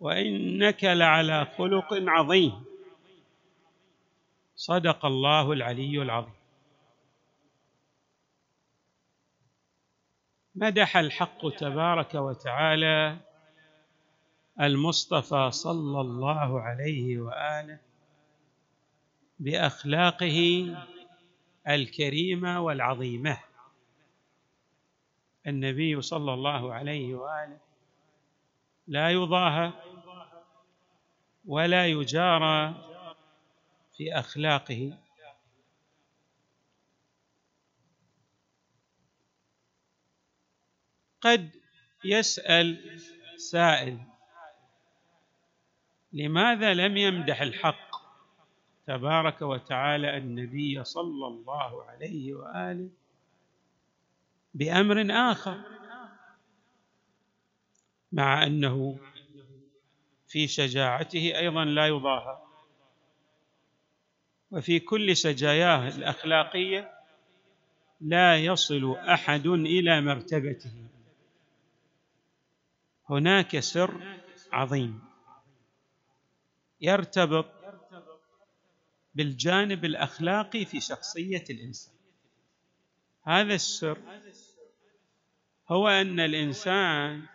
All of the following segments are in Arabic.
وإنك لعلى خلق عظيم. صدق الله العلي العظيم. مدح الحق تبارك وتعالى المصطفى صلى الله عليه وآله بأخلاقه الكريمة والعظيمة. النبي صلى الله عليه وآله لا يضاهى ولا يجارى في أخلاقه. قد يسأل سائل لماذا لم يمدح الحق تبارك وتعالى النبي صلى الله عليه وآله بأمر آخر؟ مع أنه في شجاعته أيضا لا يضاهى. وفي كل سجاياه الأخلاقية لا يصل أحد إلى مرتبته. هناك سر عظيم يرتبط بالجانب الأخلاقي في شخصية الإنسان. هذا السر هو أن الإنسان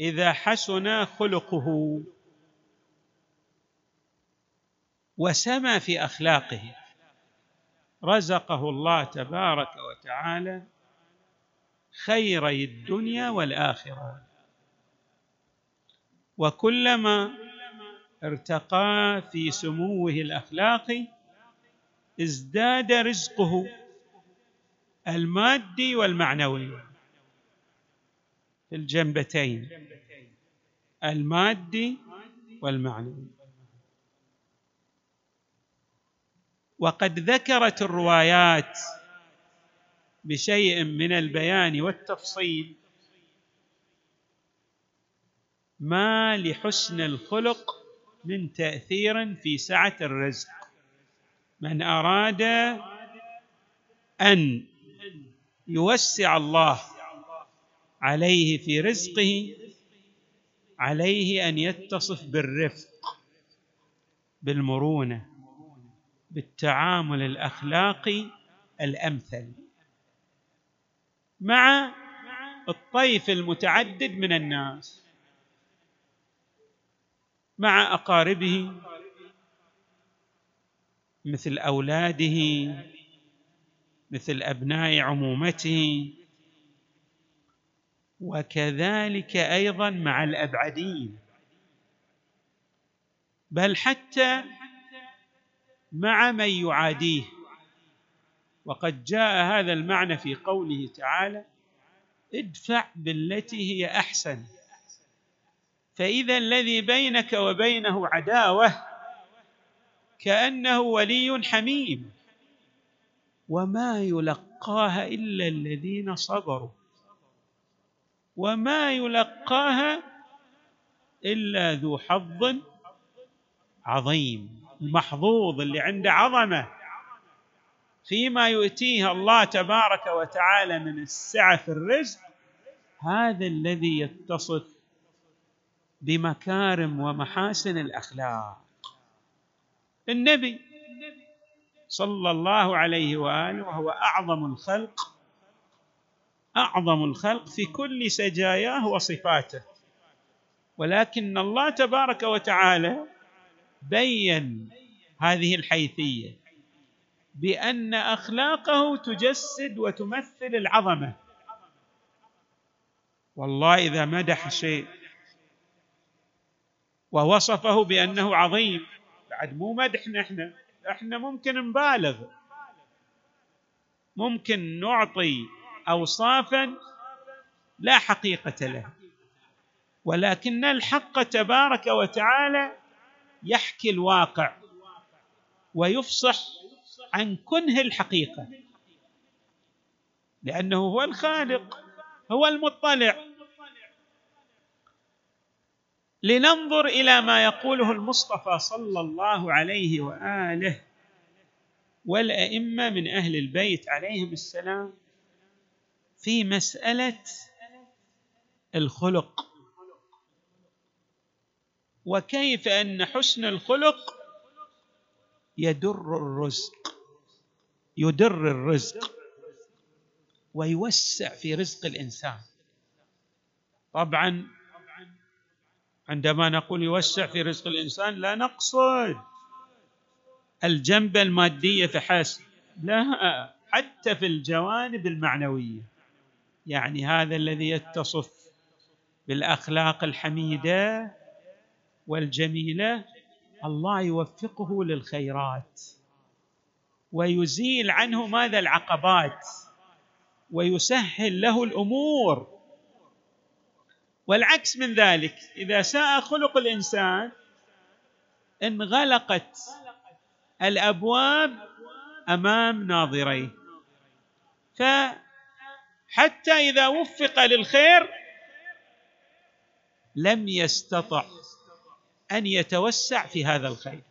إذا حسن خلقه وسمى في أخلاقه. رزقه الله تبارك وتعالى خيري الدنيا والآخرة. وكلما ارتقى في سموه الاخلاقي ازداد رزقه المادي والمعنوي. الجنبتين المادي والمعنوي وقد ذكرت الروايات بشيء من البيان والتفصيل ما لحسن الخلق من تأثير في سعة الرزق. من أراد أن يوسع الله عليه في رزقه عليه أن يتصف بالرفق بالمرونة بالتعامل الاخلاقي الأمثل. مع الطيف المتعدد من الناس مع أقاربه مثل أولاده مثل أبناء عمومته وكذلك أيضا مع الأبعدين. بل حتى مع من يعاديه. وقد جاء هذا المعنى في قوله تعالى ادفع بالتي هي أحسن. فإذا الذي بينك وبينه عداوة كأنه ولي حميم. وما يلقاها إلا الذين صبروا. وما يلقاها إلا ذو حظ عظيم المحظوظ اللي عنده عظمة. فيما يؤتيه الله تبارك وتعالى من السعة في الرزق هذا الذي يتصف بمكارم ومحاسن الأخلاق. النبي صلى الله عليه وآله وهو أعظم الخلق أعظم الخلق في كل سجاياه وصفاته. ولكن الله تبارك وتعالى بين هذه الحيثية بأن أخلاقه تجسد وتمثل العظمة. والله إذا مدح شيء ووصفه بأنه عظيم بعد مو مدح نحن إحنا ممكن نبالغ ممكن نعطي اوصافا لا حقيقة لها ولكن الحق تبارك وتعالى يحكي الواقع ويفصح عن كنه الحقيقة لأنه هو الخالق هو المطلع. لننظر إلى ما يقوله المصطفى صلى الله عليه وآله والأئمة من أهل البيت عليهم السلام. في مسألة الخلق. وكيف أن حسن الخلق يدر الرزق يدر الرزق ويوسع في رزق الإنسان. طبعا عندما نقول يوسع في رزق الإنسان لا نقصد الجنبه الماديه فحسب لا حتى في الجوانب المعنوية. يعني هذا الذي يتصف بالأخلاق الحميدة والجميلة الله يوفقه للخيرات ويزيل عنه ماذا؟ العقبات ويسهل له الأمور. والعكس من ذلك إذا ساء خلق الإنسان انغلقت الأبواب أمام ناظريه. فحتى إذا وفق للخير لم يستطع أن يتوسع في هذا الخير.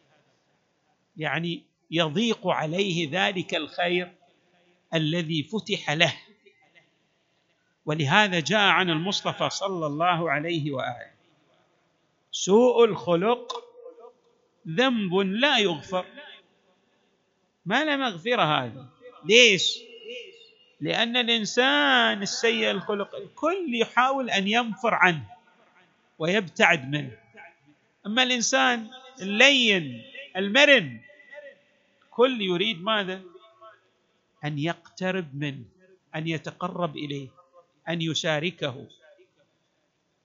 يعني يضيق عليه ذلك الخير الذي فتح له. ولهذا جاء عن المصطفى صلى الله عليه وآله سوء الخلق ذنب لا يغفر. ما له مغفره هذا؟ ليش؟ لأن الإنسان السيء الخلق الكل يحاول أن ينفر عنه ويبتعد منه. أما الإنسان اللين المرن كل يريد ماذا؟ أن يقترب منه أن يتقرب إليه أن يشاركه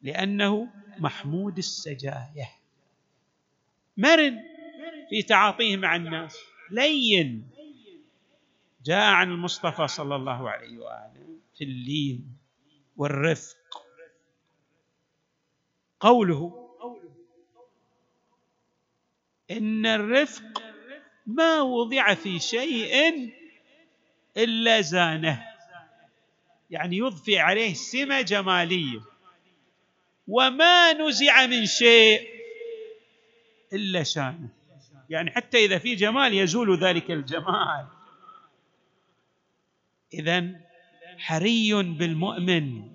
لأنه محمود السجاية. مرن في تعاطيه مع الناس لين جاء عن المصطفى صلى الله عليه وآله في اللين والرفق. قوله إن الرفق ما وضع في شيء إلا زانه يعني يضفي عليه سمة جمالية. وما نزع من شيء إلا شانه يعني حتى إذا في جمال يزول ذلك الجمال. اذا حري بالمؤمن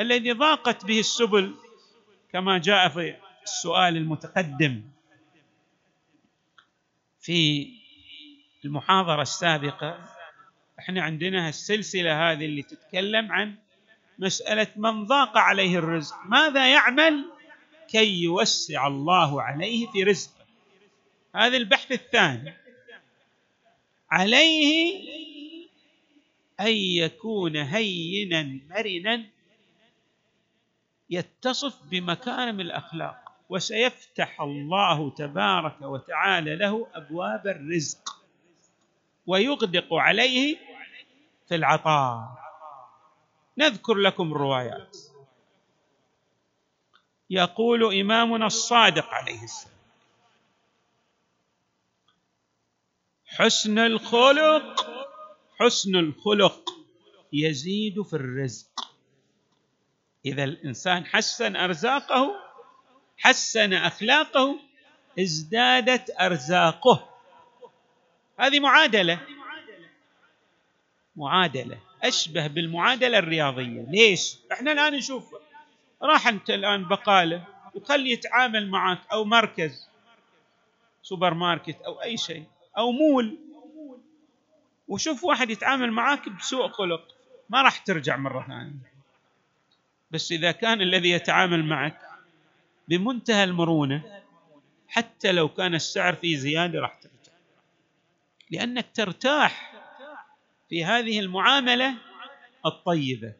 الذي ضاقت به السبل كما جاء في السؤال المتقدم في المحاضرة السابقة. إحنا عندنا السلسلة هذه اللي تتكلم عن مسألة من ضاق عليه الرزق. ماذا يعمل؟ كي يوسع الله عليه في رزقه. هذا البحث الثاني. عليه أن يكون هينا مرنا يتصف بمكارم الأخلاق وسيفتح الله تبارك وتعالى له أبواب الرزق ويغدق عليه في العطاء. نذكر لكم الروايات. يقول إمامنا الصادق عليه السلام حسن الخلق حسن الخلق يزيد في الرزق. إذا الإنسان حسن أرزاقه حسن أخلاقه ازدادت أرزاقه. هذه معادلة. معادلة. أشبه بالمعادلة الرياضية. ليش؟ إحنا الآن نشوف راح أنت الآن بقالة وخلي يتعامل معك أو مركز سوبر ماركت أو أي شيء أو مول. وشوف واحد يتعامل معك بسوء خلق ما راح ترجع مرة ثانية. بس إذا كان الذي يتعامل معك بمنتهى المرونة حتى لو كان السعر فيه زيادة راح ترجع. لأنك ترتاح في هذه المعاملة الطيبة.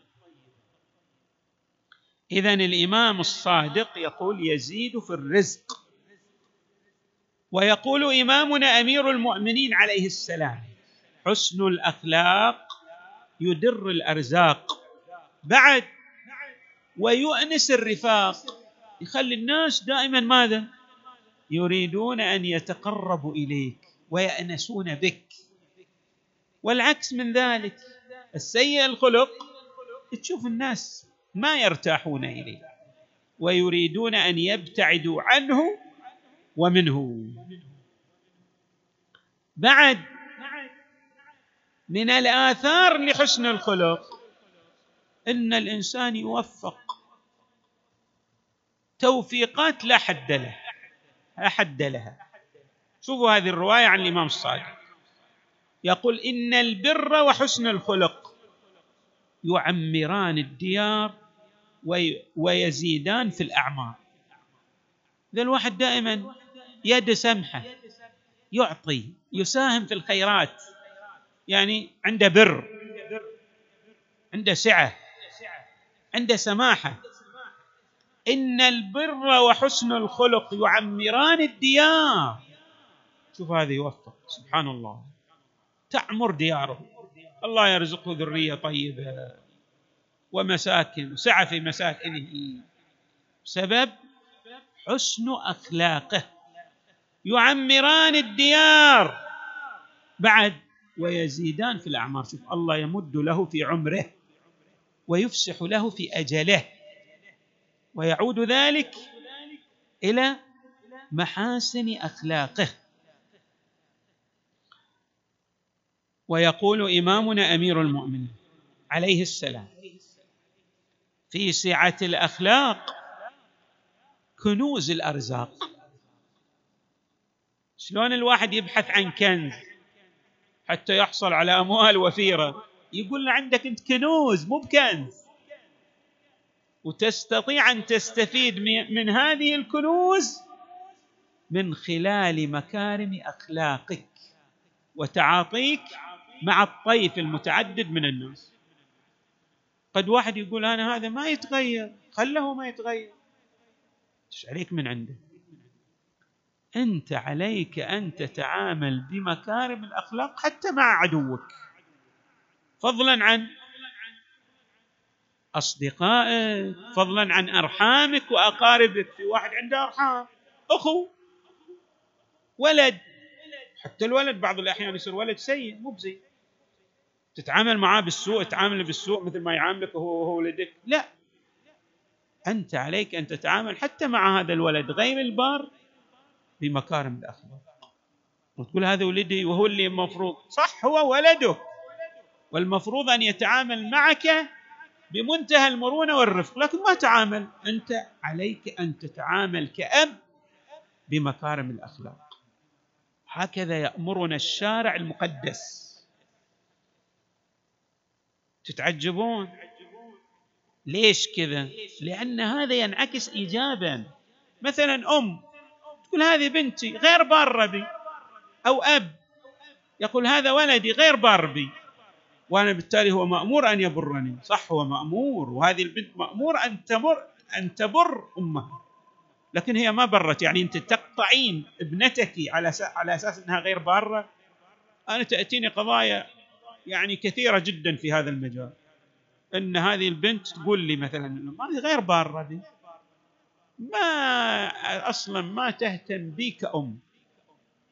اذا الإمام الصادق يقول يزيد في الرزق. ويقول إمامنا أمير المؤمنين عليه السلام حسن الأخلاق يدر الأرزاق. بعد ويؤنس الرفاق. يخلي الناس دائما ماذا؟ يريدون أن يتقربوا إليك ويأنسون بك. والعكس من ذلك السيء الخلق تشوف الناس ما يرتاحون إليه ويريدون أن يبتعدوا عنه ومنه. بعد من الآثار لحسن الخلق. إن الإنسان يوفق توفيقات لا حد له لا حد لها. شوفوا هذه الرواية عن الإمام الصادق. يقول إن البر وحسن الخلق يعمران الديار ويزيدان في الأعمار. ذا الواحد دائما يد سمحة يعطي يساهم في الخيرات. يعني عنده بر عنده سعة عنده سماحة. إن البر وحسن الخلق يعمران الديار. شوف هذا يوفق سبحان الله. تعمر دياره. الله يرزقه ذرية طيبة ومساكن وسعة في مساكنه. سبب حسن أخلاقه. يعمران الديار. بعد ويزيدان في الأعمار. شوف الله يمد له في عمره ويفسح له في أجله ويعود ذلك إلى محاسن أخلاقه. ويقول إمامنا أمير المؤمنين عليه السلام في سعة الأخلاق كنوز الأرزاق. شلون الواحد يبحث عن كنز؟ حتى يحصل على أموال وفيرة. يقول عندك أنت كنوز مو بكنز. وتستطيع أن تستفيد من هذه الكنوز من خلال مكارم أخلاقك وتعاطيك مع الطيف المتعدد من الناس. قد واحد يقول أنا هذا ما يتغير خله ما يتغير. إيش عليك من عنده؟ أنت عليك أن تتعامل بمكارم الأخلاق حتى مع عدوك. فضلا عن أصدقائك فضلا عن أرحامك وأقاربك في واحد عنده أرحام أخو ولد حتى الولد بعض الأحيان يصير ولد سيء مو بزين. تتعامل معاه بالسوء تعامله بالسوء مثل ما يعاملك وهو وهو ولدك. لا. أنت عليك أن تتعامل حتى مع هذا الولد غير البار بمكارم الاخلاق وتقول هذا ولدي وهو اللي المفروض صح هو ولدك والمفروض أن يتعامل معك بمنتهى المرونة والرفق. لكن ما تعامل. أنت عليك أن تتعامل كأب بمكارم الأخلاق. هكذا يأمرنا الشارع المقدس. تتعجبون؟ ليش كذا؟ لأن هذا ينعكس ايجابا. مثلا أم تقول هذه بنتي غير بارة بي. أو أب. يقول هذا ولدي غير بار بي. وأنا بالتالي هو مأمور أن يبرني. صح هو مأمور. وهذه البنت مأمورة أن تبر أن تبر أمها. لكن هي ما برت. يعني أنت تقطعين ابنتك على على أساس إنها غير بارة. أنا تأتيني قضايا يعني كثيرة جدا في هذا المجال. إن هذه البنت تقول لي مثلا هذه غير بارة دي ما أصلا ما تهتم بي كأم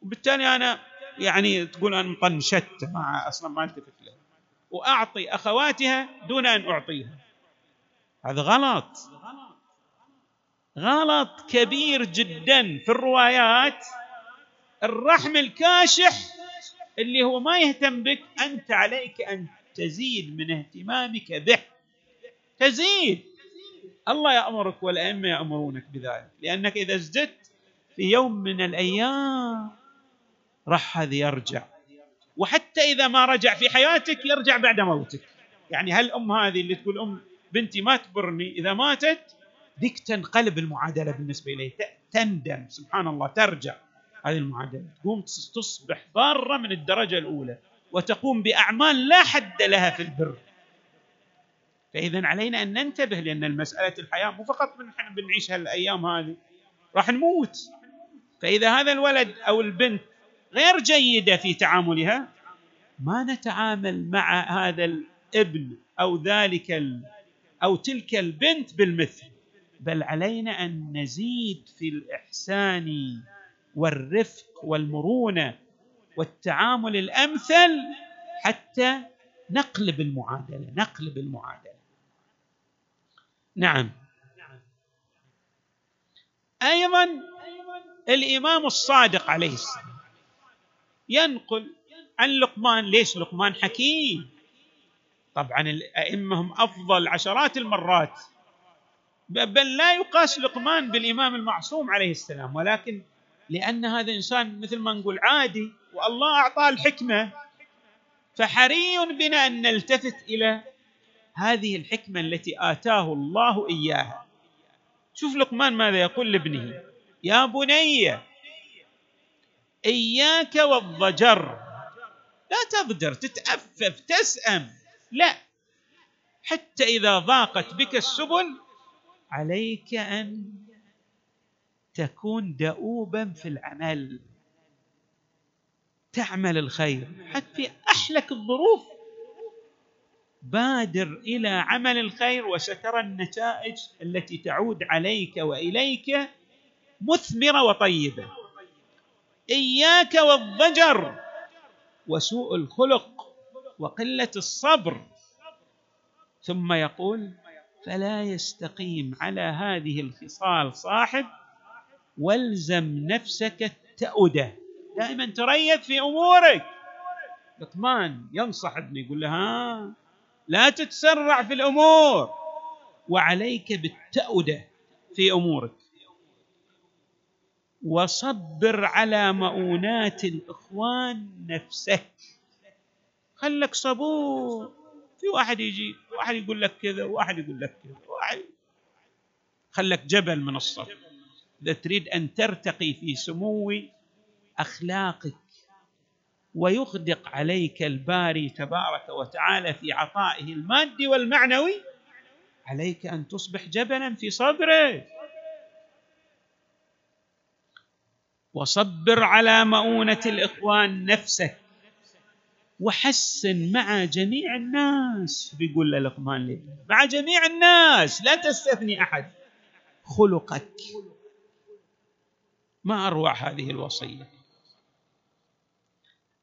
وبالتالي أنا يعني تقول أنا مطنشت ما أصلا ما ألتفت لها وأعطي أخواتها دون أن أعطيها. هذا غلط. غلط كبير جدا في الروايات. الرحم الكاشح اللي هو ما يهتم بك أنت عليك أن تزيد من اهتمامك به. تزيد. الله يأمرك والأئمة يأمرونك بذلك. لأنك إذا ازددت في يوم من الأيام راح هذا يرجع. وحتى إذا ما رجع في حياتك يرجع بعد موتك. يعني هل أم هذه اللي تقول أم بنتي ما تبرني إذا ماتت ذيك تنقلب المعادلة بالنسبة اليه تندم سبحان الله ترجع هذه المعادلة. تقوم تصبح باره من الدرجة الأولى وتقوم بأعمال لا حد لها في البر. فاذا علينا أن ننتبه لأن المسألة الحياة مو فقط نحن بنعيش هالأيام هذه راح نموت. فإذا هذا الولد أو البنت غير جيدة في تعاملها ما نتعامل مع هذا الابن أو ذلك أو تلك البنت بالمثل. بل علينا أن نزيد في الإحسان والرفق والمرونة والتعامل الأمثل حتى نقلب المعادلة نقلب المعادلة. نعم. أيضا الإمام الصادق عليه السلام ينقل عن لقمان ليش لقمان؟ حكيم. طبعا الأئمة هم أفضل عشرات المرات. بل لا يقاس لقمان بالإمام المعصوم عليه السلام ولكن لأن هذا إنسان مثل ما نقول عادي والله أعطاه الحكمة فحري بنا أن نلتفت إلى هذه الحكمة التي آتاه الله إياها. شوف لقمان ماذا يقول لابنه. يا بني إياك والضجر. لا تضجر تتأفف تسأم. لا. حتى إذا ضاقت بك السبل عليك أن تكون دؤوبا في العمل. تعمل الخير. حتى في أحلك الظروف. بادر إلى عمل الخير وسترى النتائج التي تعود عليك وإليك مثمرة وطيبة. إياك والضجر وسوء الخلق وقلة الصبر. ثم يقول فلا يستقيم على هذه الخصال صاحب والزم نفسك التأدة دائما تريث في أمورك. لقمان ينصح ابنه يقول له ها لا تتسرع في الأمور. وعليك بالتأدة في أمورك. وصبر على مؤونات الإخوان نفسك. خلك صبور. في واحد يجي واحد يقول لك كذا وواحد يقول لك كذا واحد خلك جبل من الصبر. إذا تريد أن ترتقي في سمو أخلاقك ويغدق عليك الباري تبارك وتعالى في عطائه المادي والمعنوي عليك أن تصبح جبلا في صبرك وصبر على مؤونة الإخوان نفسك وحسن مع جميع الناس بيقول له لقمان لي مع جميع الناس لا تستثني أحد خلقك. ما أروع هذه الوصية.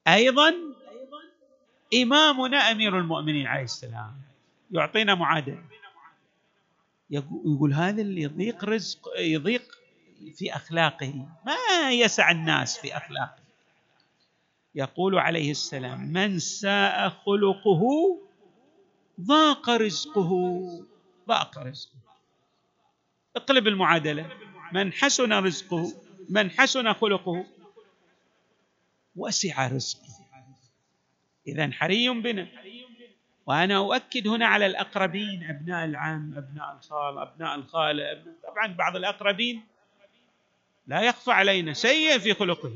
أيضا إمامنا أمير المؤمنين عليه السلام. يعطينا معادله يقول هذا اللي يضيق رزق يضيق في أخلاقه. ما يسع الناس في أخلاقه. يقول عليه السلام من ساء خلقه ضاق رزقه. ضاق رزقه. اقلب المعادلة. من حسن رزقه من حسن خلقه وسع رزقه اذا حري بنا. وأنا أؤكد هنا على الأقربين أبناء العم أبناء الخال أبناء الخالة. طبعا بعض الأقربين لا يخفى علينا سيء في خلقه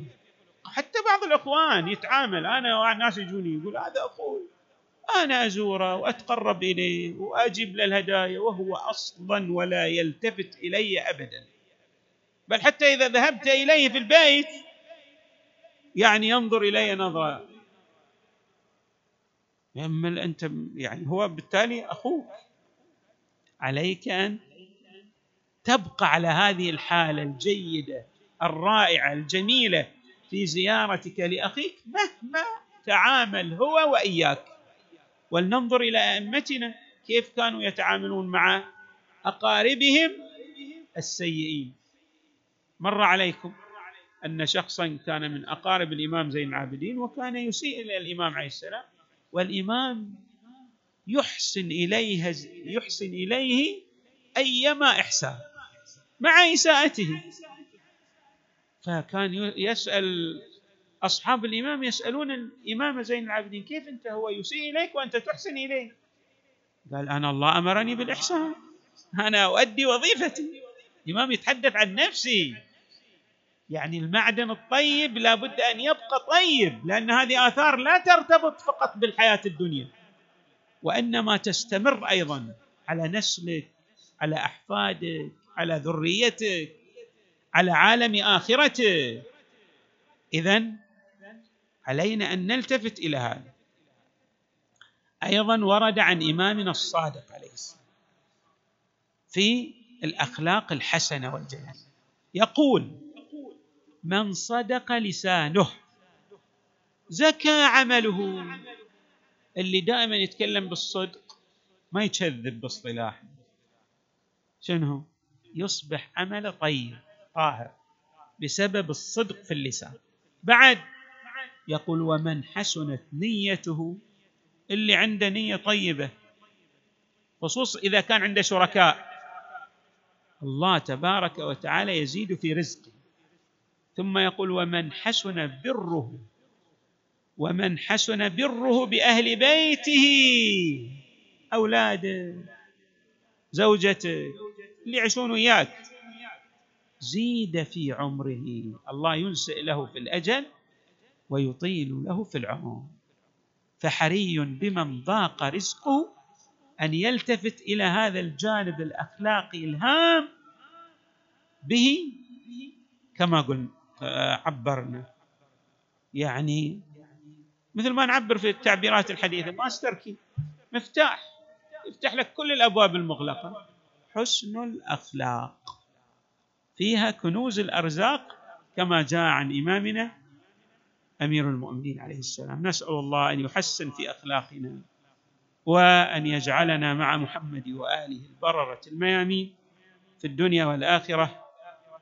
حتى بعض الإخوان يتعامل. أنا ناس يجوني يقول هذا أخوي. أنا أزوره وأتقرب إليه وأجيب له الهدايا وهو أصلا ولا يلتفت إلي ابدا. بل حتى إذا ذهبت إليه في البيت يعني ينظر إلي نظرة. يمل أنت يعني هو بالتالي أخوك. عليك أن تبقى على هذه الحالة الجيدة الرائعة الجميلة في زيارتك لأخيك مهما تعامل هو وإياك. ولننظر إلى أئمتنا كيف كانوا يتعاملون مع أقاربهم السيئين. مر عليكم. أن شخصا كان من أقارب الإمام زين العابدين وكان يسيء إلى الإمام عليه السلام والإمام يحسن إليه يحسن إليه أيما إحسان مع إساءته. فكان يسأل أصحاب الإمام يسألون الإمام زين العابدين كيف أنت هو يسيء إليك وأنت تحسن إليه؟ قال أنا الله أمرني بالإحسان أنا أؤدي وظيفتي الإمام يتحدث عن نفسي. يعني المعدن الطيب لابد أن يبقى طيب لأن هذه آثار لا ترتبط فقط بالحياة الدنيا وإنما تستمر أيضا على نسلك على أحفادك على ذريتك على عالم اخرته اذا علينا أن نلتفت إلى هذا. أيضا ورد عن إمامنا الصادق عليه السلام في الأخلاق الحسنة والجميله يقول من صدق لسانه. زكى عمله. اللي دائما يتكلم بالصدق ما يكذب باصطلاح. شنو يصبح عمله طيب طاهر بسبب الصدق في اللسان. بعد يقول ومن حسنت نيته. اللي عنده نية طيبة خصوصا إذا كان عنده شركاء. الله تبارك وتعالى يزيد في رزقه. ثم يقول ومن حسن بره ومن حسن بره بأهل بيته اولاده زوجته اللي يعيشون وياك. زيد في عمره الله ينسئ له في الأجل ويطيل له في العمر. فحري بمن ضاق رزقه أن يلتفت إلى هذا الجانب الأخلاقي الهام به كما قلنا. عبرنا. يعني مثل ما نعبر في التعبيرات الحديثة ماستر كي مفتاح. يفتح لك كل الأبواب المغلقة. حسن الأخلاق. فيها كنوز الأرزاق كما جاء عن إمامنا أمير المؤمنين عليه السلام. نسأل الله أن يحسن في أخلاقنا وأن يجعلنا مع محمد وآله البررة الميامين في الدنيا والآخرة.